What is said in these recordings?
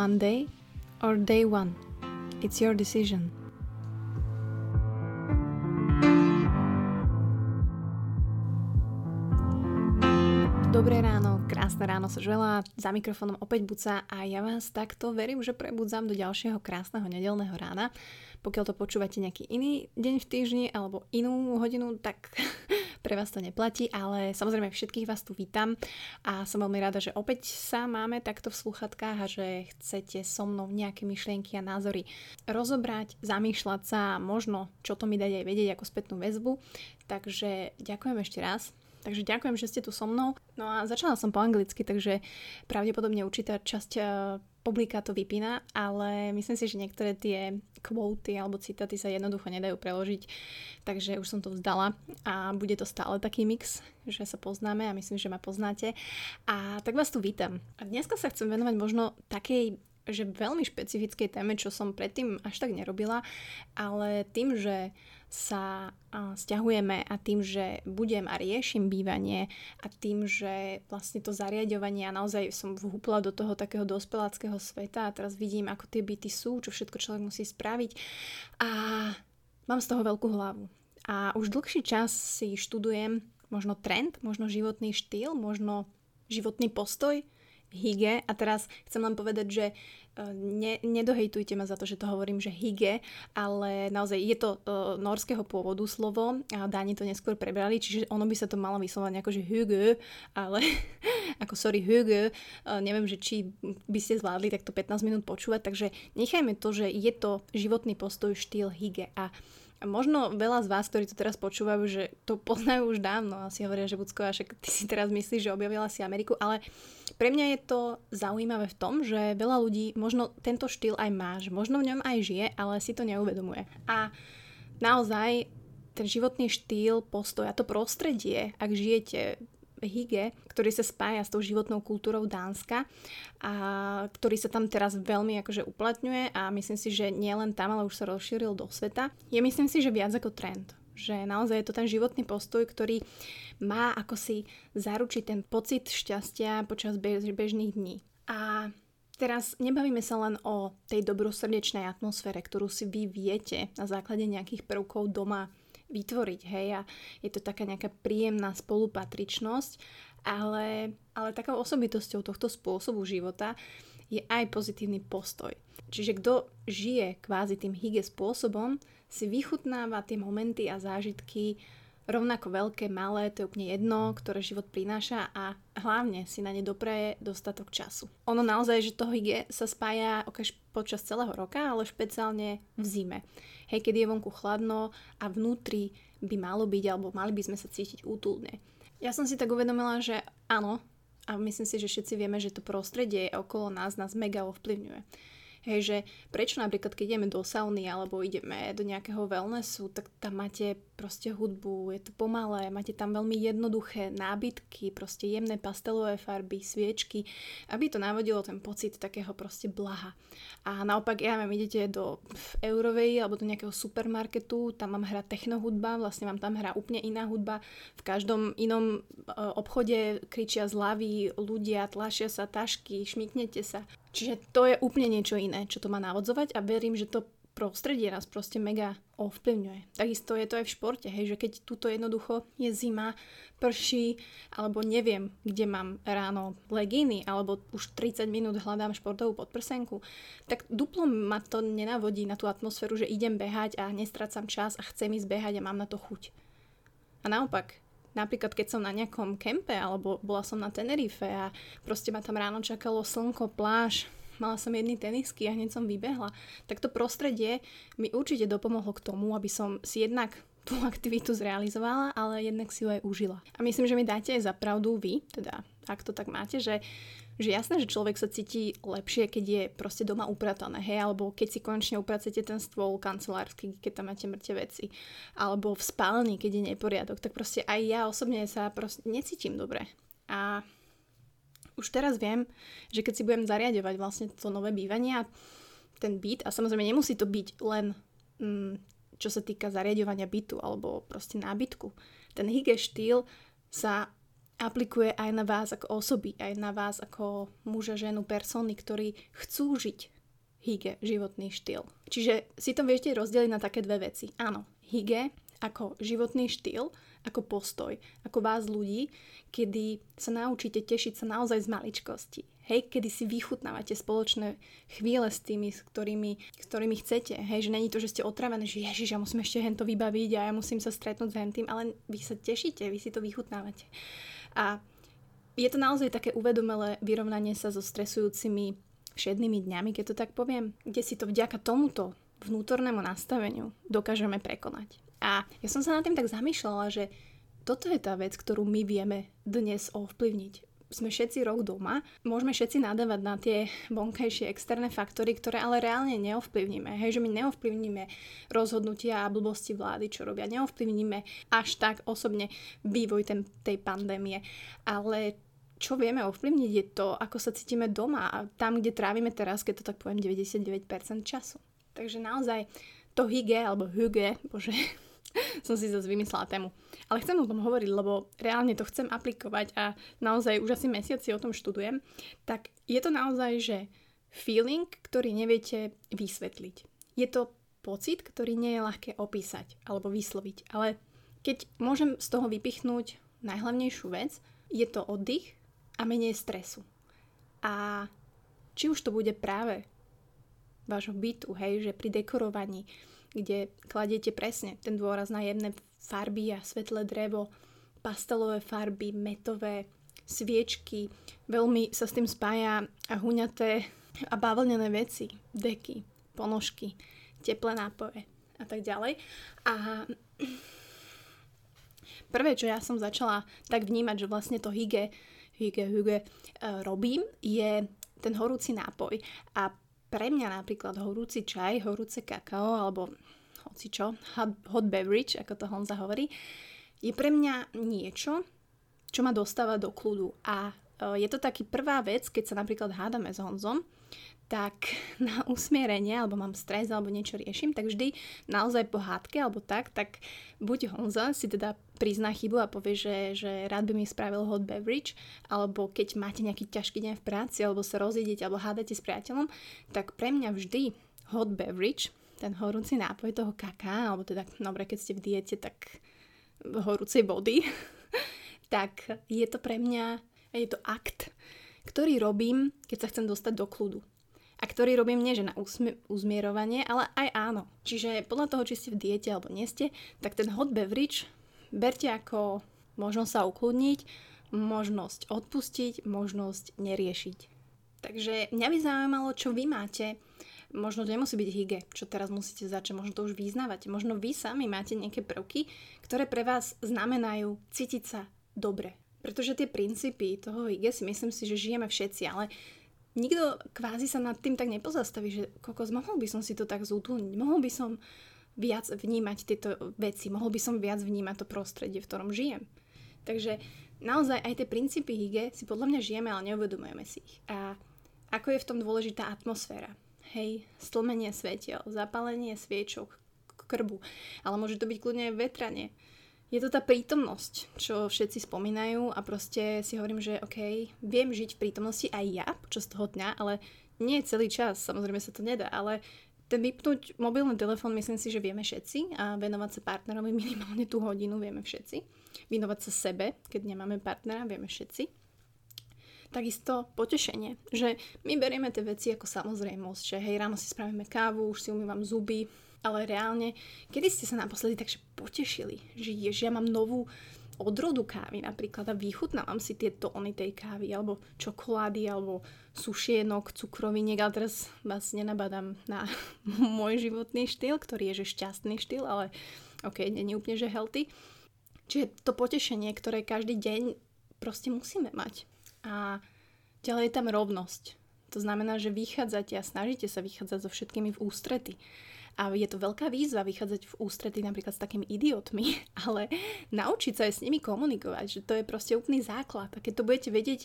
one day or day one. It's your decision. Dobré ráno, krásne ráno sa želá, za mikrofónom opäť Buca a ja vás takto verím, že prebudzam do ďalšieho krásneho nedelného rána. Pokiaľ to počúvate nejaký iný deň v týždni alebo inú hodinu, tak pre vás to neplatí, ale samozrejme všetkých vás tu vítam a som veľmi rada, že opäť sa máme takto v sluchatkách a že chcete so mnou nejaké myšlienky a názory rozobrať, zamýšľať sa a možno čo to mi dať aj vedieť ako spätnú väzbu. Takže ďakujem ešte raz Takže ďakujem, že ste tu so mnou. No a začala som po anglicky, takže pravdepodobne určitá časť e, publika to vypína, ale myslím si, že niektoré tie kvóty alebo citáty sa jednoducho nedajú preložiť, takže už som to vzdala a bude to stále taký mix, že sa poznáme a myslím, že ma poznáte. A tak vás tu vítam. A dneska sa chcem venovať možno takej že veľmi špecifickej téme, čo som predtým až tak nerobila, ale tým, že sa stiahujeme a tým, že budem a riešim bývanie a tým, že vlastne to zariadovanie a naozaj som vhúpla do toho takého dospeláckého sveta a teraz vidím, ako tie byty sú, čo všetko človek musí spraviť a mám z toho veľkú hlavu. A už dlhší čas si študujem možno trend, možno životný štýl, možno životný postoj, hygge a teraz chcem len povedať, že ne, nedohejtujte ma za to, že to hovorím, že hygge, ale naozaj je to uh, norského pôvodu slovo a Dáni to neskôr prebrali, čiže ono by sa to malo vyslovať ako že hygge, ale ako sorry hygge, uh, neviem, že či by ste zvládli takto 15 minút počúvať, takže nechajme to, že je to životný postoj štýl hygge a a možno veľa z vás, ktorí to teraz počúvajú, že to poznajú už dávno. Asi hovoria, že Bucko, však ty si teraz myslíš, že objavila si Ameriku, ale pre mňa je to zaujímavé v tom, že veľa ľudí možno tento štýl aj má, že možno v ňom aj žije, ale si to neuvedomuje. A naozaj ten životný štýl, postoj a to prostredie, ak žijete Hige, ktorý sa spája s tou životnou kultúrou Dánska a ktorý sa tam teraz veľmi akože uplatňuje a myslím si, že nie len tam, ale už sa rozšíril do sveta. Je myslím si, že viac ako trend že naozaj je to ten životný postoj, ktorý má ako si zaručiť ten pocit šťastia počas bež, bežných dní. A teraz nebavíme sa len o tej dobrosrdečnej atmosfére, ktorú si vy viete na základe nejakých prvkov doma vytvoriť, hej, a je to taká nejaká príjemná spolupatričnosť, ale, ale takou osobitosťou tohto spôsobu života je aj pozitívny postoj. Čiže kto žije kvázi tým hygge spôsobom, si vychutnáva tie momenty a zážitky rovnako veľké, malé, to je úplne jedno, ktoré život prináša a hlavne si na ne dopraje dostatok času. Ono naozaj, že to hygge sa spája počas celého roka, ale špeciálne v zime hej, keď je vonku chladno a vnútri by malo byť, alebo mali by sme sa cítiť útulne. Ja som si tak uvedomila, že áno, a myslím si, že všetci vieme, že to prostredie okolo nás nás mega ovplyvňuje. Hej, že prečo napríklad, keď ideme do sauny alebo ideme do nejakého wellnessu, tak tam máte proste hudbu, je to pomalé, máte tam veľmi jednoduché nábytky, proste jemné pastelové farby, sviečky, aby to navodilo ten pocit takého proste blaha. A naopak, ja vám idete do Eurovej alebo do nejakého supermarketu, tam mám hra technohudba, vlastne vám tam hrá úplne iná hudba, v každom inom e, obchode kričia zľavy ľudia, tlašia sa tašky, šmiknete sa. Čiže to je úplne niečo iné, čo to má navodzovať a verím, že to prostredie nás proste mega ovplyvňuje. Takisto je to aj v športe, hej, že keď tuto jednoducho je zima, prší, alebo neviem, kde mám ráno legíny, alebo už 30 minút hľadám športovú podprsenku, tak duplo ma to nenavodí na tú atmosféru, že idem behať a nestrácam čas a chcem ísť behať a mám na to chuť. A naopak, Napríklad keď som na nejakom kempe alebo bola som na Tenerife a proste ma tam ráno čakalo slnko, pláž, mala som jedny tenisky a hneď som vybehla, tak to prostredie mi určite dopomohlo k tomu, aby som si jednak tú aktivitu zrealizovala, ale jednak si ju aj užila. A myslím, že mi dáte aj za pravdu vy, teda ak to tak máte, že že jasné, že človek sa cíti lepšie, keď je proste doma upratané, hej, alebo keď si konečne upracete ten stôl kancelársky, keď tam máte mŕte veci, alebo v spálni, keď je neporiadok, tak proste aj ja osobne sa proste necítim dobre. A už teraz viem, že keď si budem zariadovať vlastne to nové bývanie a ten byt, a samozrejme nemusí to byť len mm, čo sa týka zariadovania bytu alebo proste nábytku. Ten hygge štýl sa aplikuje aj na vás ako osoby, aj na vás ako muža, ženu, persony, ktorí chcú žiť hygge, životný štýl. Čiže si to viete rozdeliť na také dve veci. Áno, hygge ako životný štýl, ako postoj, ako vás ľudí, kedy sa naučíte tešiť sa naozaj z maličkosti. Hej, kedy si vychutnávate spoločné chvíle s tými, s ktorými, s ktorými chcete. Hej, že není to, že ste otravené, že ježiš, ja musím ešte hento vybaviť a ja musím sa stretnúť s hentým, ale vy sa tešíte, vy si to vychutnávate. A je to naozaj také uvedomelé vyrovnanie sa so stresujúcimi všednými dňami, keď to tak poviem, kde si to vďaka tomuto vnútornému nastaveniu dokážeme prekonať. A ja som sa nad tým tak zamýšľala, že toto je tá vec, ktorú my vieme dnes ovplyvniť. Sme všetci rok doma, môžeme všetci nadávať na tie vonkajšie externé faktory, ktoré ale reálne neovplyvníme. Hej, že my neovplyvníme rozhodnutia a blbosti vlády, čo robia. Neovplyvníme až tak osobne vývoj ten, tej pandémie. Ale čo vieme ovplyvniť je to, ako sa cítime doma a tam, kde trávime teraz, keď to tak poviem, 99% času. Takže naozaj to hygge alebo hygge, bože, som si zase vymyslela tému. Ale chcem o tom hovoriť, lebo reálne to chcem aplikovať a naozaj už asi mesiaci o tom študujem. Tak je to naozaj, že feeling, ktorý neviete vysvetliť. Je to pocit, ktorý nie je ľahké opísať alebo vysloviť. Ale keď môžem z toho vypichnúť najhlavnejšiu vec, je to oddych a menej stresu. A či už to bude práve vášho bytu, hej, že pri dekorovaní, kde kladiete presne ten dôraz na jemné farby a svetlé drevo, pastelové farby, metové, sviečky, veľmi sa s tým spája a huňaté a bavlnené veci, deky, ponožky, teplé nápoje a tak ďalej. A prvé, čo ja som začala tak vnímať, že vlastne to hygge, hygge, hygge uh, robím, je ten horúci nápoj. A pre mňa napríklad horúci čaj, horúce kakao alebo hoci čo, hot, hot beverage, ako to Honza hovorí, je pre mňa niečo, čo ma dostáva do kľudu. A e, je to taký prvá vec, keď sa napríklad hádame s Honzom, tak na usmierenie, alebo mám stres, alebo niečo riešim, tak vždy naozaj po hádke, alebo tak, tak buď Honza si teda prizná chybu a povie, že, že rád by mi spravil hot beverage, alebo keď máte nejaký ťažký deň v práci, alebo sa rozjedete, alebo hádate s priateľom, tak pre mňa vždy hot beverage, ten horúci nápoj toho kaká, alebo teda, dobre, keď ste v diete, tak horúcej vody, tak je to pre mňa, je to akt, ktorý robím, keď sa chcem dostať do kľudu a ktorý robím nie že na usmi- uzmierovanie, ale aj áno. Čiže podľa toho, či ste v diete alebo nie ste, tak ten hot beverage berte ako možnosť sa ukludniť, možnosť odpustiť, možnosť neriešiť. Takže mňa by zaujímalo, čo vy máte. Možno to nemusí byť hygge, čo teraz musíte začať, možno to už vyznávate. Možno vy sami máte nejaké prvky, ktoré pre vás znamenajú cítiť sa dobre. Pretože tie princípy toho hygge si myslím si, že žijeme všetci, ale nikto kvázi sa nad tým tak nepozastaví, že kokos, mohol by som si to tak zútulniť, mohol by som viac vnímať tieto veci, mohol by som viac vnímať to prostredie, v ktorom žijem. Takže naozaj aj tie princípy hygge si podľa mňa žijeme, ale neuvedomujeme si ich. A ako je v tom dôležitá atmosféra. Hej, stlmenie svetiel, zapálenie sviečok, krbu, ale môže to byť kľudne aj vetranie je to tá prítomnosť, čo všetci spomínajú a proste si hovorím, že OK, viem žiť v prítomnosti aj ja počas toho dňa, ale nie celý čas, samozrejme sa to nedá, ale ten vypnúť mobilný telefón myslím si, že vieme všetci a venovať sa partnerovi minimálne tú hodinu vieme všetci. Venovať sa sebe, keď nemáme partnera, vieme všetci. Takisto potešenie, že my berieme tie veci ako samozrejmosť, že hej, ráno si spravíme kávu, už si umývam zuby, ale reálne, kedy ste sa naposledy takže potešili, že, je, že ja mám novú odrodu kávy napríklad a vychutnávam si tie tóny tej kávy alebo čokolády alebo sušienok, cukroviniek, ale teraz vás nenabadám na môj životný štýl, ktorý je že šťastný štýl, ale ok, nie úplne že healthy. Čiže to potešenie, ktoré každý deň proste musíme mať. A ďalej je tam rovnosť. To znamená, že vychádzate a snažíte sa vychádzať so všetkými v ústrety. A je to veľká výzva vychádzať v ústrety napríklad s takými idiotmi, ale naučiť sa aj s nimi komunikovať, že to je proste úplný základ. A keď to budete vedieť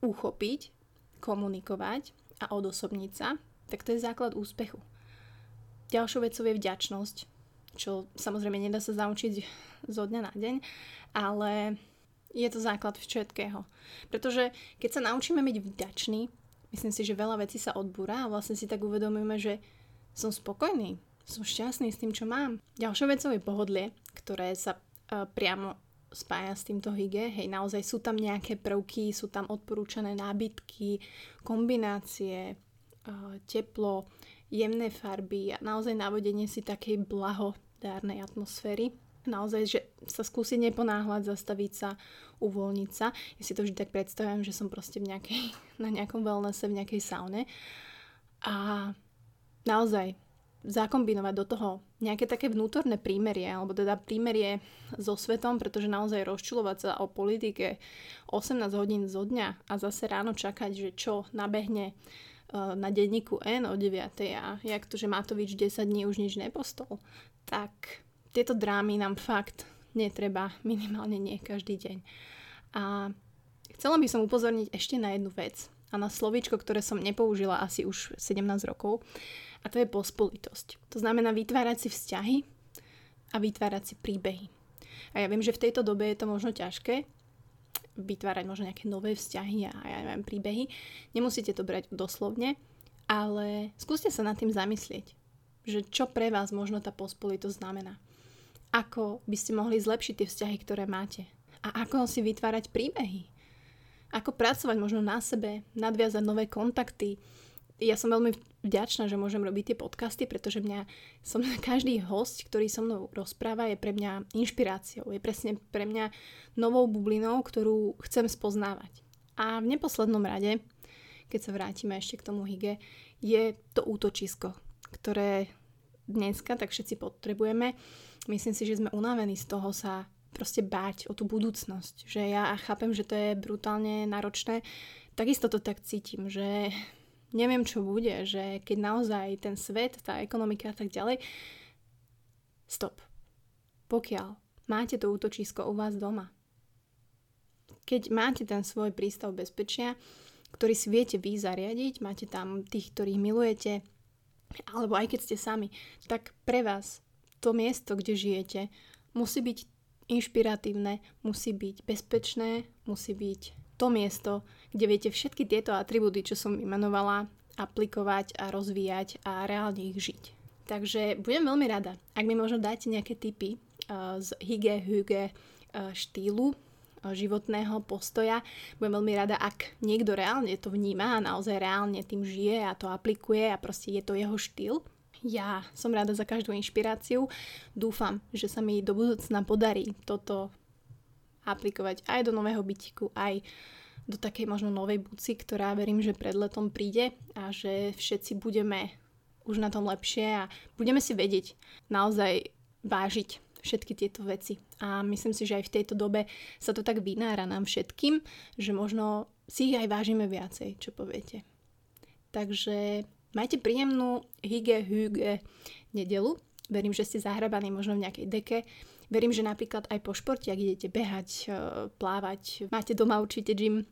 uchopiť, komunikovať a odosobniť sa, tak to je základ úspechu. Ďalšou vecou je vďačnosť, čo samozrejme nedá sa zaučiť zo dňa na deň, ale Je to základ všetkého. Pretože keď sa naučíme byť vďační, myslím si, že veľa vecí sa odbúra a vlastne si tak uvedomíme, že som spokojný, som šťastný s tým, čo mám. Ďalšou vecou je pohodlie, ktoré sa uh, priamo spája s týmto hygge. Hej, naozaj sú tam nejaké prvky, sú tam odporúčané nábytky, kombinácie, uh, teplo, jemné farby a naozaj navodenie si takej blahodárnej atmosféry naozaj, že sa skúsiť neponáhľať, zastaviť sa, uvoľniť sa. Ja si to vždy tak predstavujem, že som proste v nejakej, na nejakom wellnesse, v nejakej saune. A naozaj zakombinovať do toho nejaké také vnútorné prímerie, alebo teda prímerie so svetom, pretože naozaj rozčulovať sa o politike 18 hodín zo dňa a zase ráno čakať, že čo nabehne e, na denníku N o 9. a jak to, že Matovič 10 dní už nič nepostol, tak tieto drámy nám fakt netreba, minimálne nie každý deň. A chcela by som upozorniť ešte na jednu vec a na slovíčko, ktoré som nepoužila asi už 17 rokov a to je pospolitosť. To znamená vytvárať si vzťahy a vytvárať si príbehy. A ja viem, že v tejto dobe je to možno ťažké, vytvárať možno nejaké nové vzťahy a ja neviem, príbehy. Nemusíte to brať doslovne, ale skúste sa nad tým zamyslieť, že čo pre vás možno tá pospolitosť znamená ako by ste mohli zlepšiť tie vzťahy, ktoré máte. A ako si vytvárať príbehy. Ako pracovať možno na sebe, nadviazať nové kontakty. Ja som veľmi vďačná, že môžem robiť tie podcasty, pretože mňa som každý host, ktorý so mnou rozpráva, je pre mňa inšpiráciou. Je presne pre mňa novou bublinou, ktorú chcem spoznávať. A v neposlednom rade, keď sa vrátime ešte k tomu hige, je to útočisko, ktoré dneska tak všetci potrebujeme myslím si, že sme unavení z toho sa proste báť o tú budúcnosť. Že ja chápem, že to je brutálne náročné. Takisto to tak cítim, že neviem, čo bude, že keď naozaj ten svet, tá ekonomika a tak ďalej, stop. Pokiaľ máte to útočisko u vás doma, keď máte ten svoj prístav bezpečia, ktorý si viete vy zariadiť, máte tam tých, ktorých milujete, alebo aj keď ste sami, tak pre vás to miesto, kde žijete, musí byť inšpiratívne, musí byť bezpečné, musí byť to miesto, kde viete všetky tieto atribúty, čo som vymenovala, aplikovať a rozvíjať a reálne ich žiť. Takže budem veľmi rada, ak mi možno dáte nejaké tipy uh, z hygge, hygge uh, štýlu, uh, životného postoja. Budem veľmi rada, ak niekto reálne to vníma a naozaj reálne tým žije a to aplikuje a proste je to jeho štýl. Ja som rada za každú inšpiráciu. Dúfam, že sa mi do budúcna podarí toto aplikovať aj do nového bytiku, aj do takej možno novej buci, ktorá verím, že pred letom príde a že všetci budeme už na tom lepšie a budeme si vedieť naozaj vážiť všetky tieto veci. A myslím si, že aj v tejto dobe sa to tak vynára nám všetkým, že možno si ich aj vážime viacej, čo poviete. Takže Majte príjemnú hygge, hygge nedelu. Verím, že ste zahrabaní možno v nejakej deke. Verím, že napríklad aj po športe, ak idete behať, e, plávať, máte doma určite gym,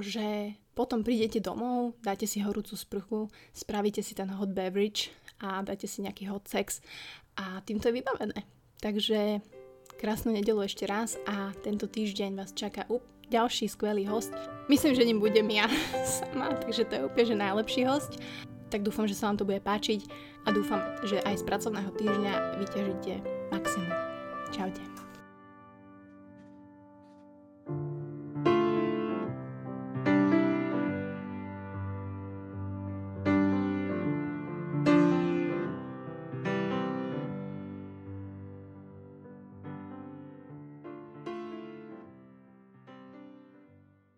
že potom prídete domov, dáte si horúcu sprchu, spravíte si ten hot beverage a dáte si nejaký hot sex a týmto je vybavené. Takže krásnu nedelu ešte raz a tento týždeň vás čaká up, ďalší skvelý host. Myslím, že ním budem ja sama, takže to je úplne že najlepší host tak dúfam, že sa vám to bude páčiť a dúfam, že aj z pracovného týždňa vyťažíte maximum. Čaute.